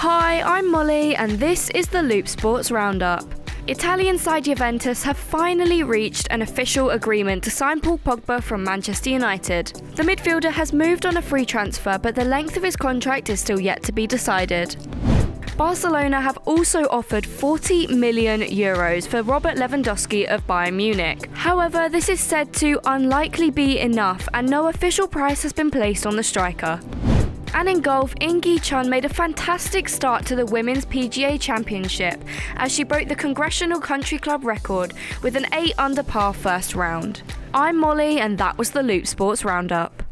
Hi, I'm Molly, and this is the Loop Sports Roundup. Italian side Juventus have finally reached an official agreement to sign Paul Pogba from Manchester United. The midfielder has moved on a free transfer, but the length of his contract is still yet to be decided. Barcelona have also offered 40 million euros for Robert Lewandowski of Bayern Munich. However, this is said to unlikely be enough, and no official price has been placed on the striker. And in golf, In Gee Chun made a fantastic start to the Women's PGA Championship as she broke the Congressional Country Club record with an 8 under par first round. I'm Molly, and that was the Loop Sports Roundup.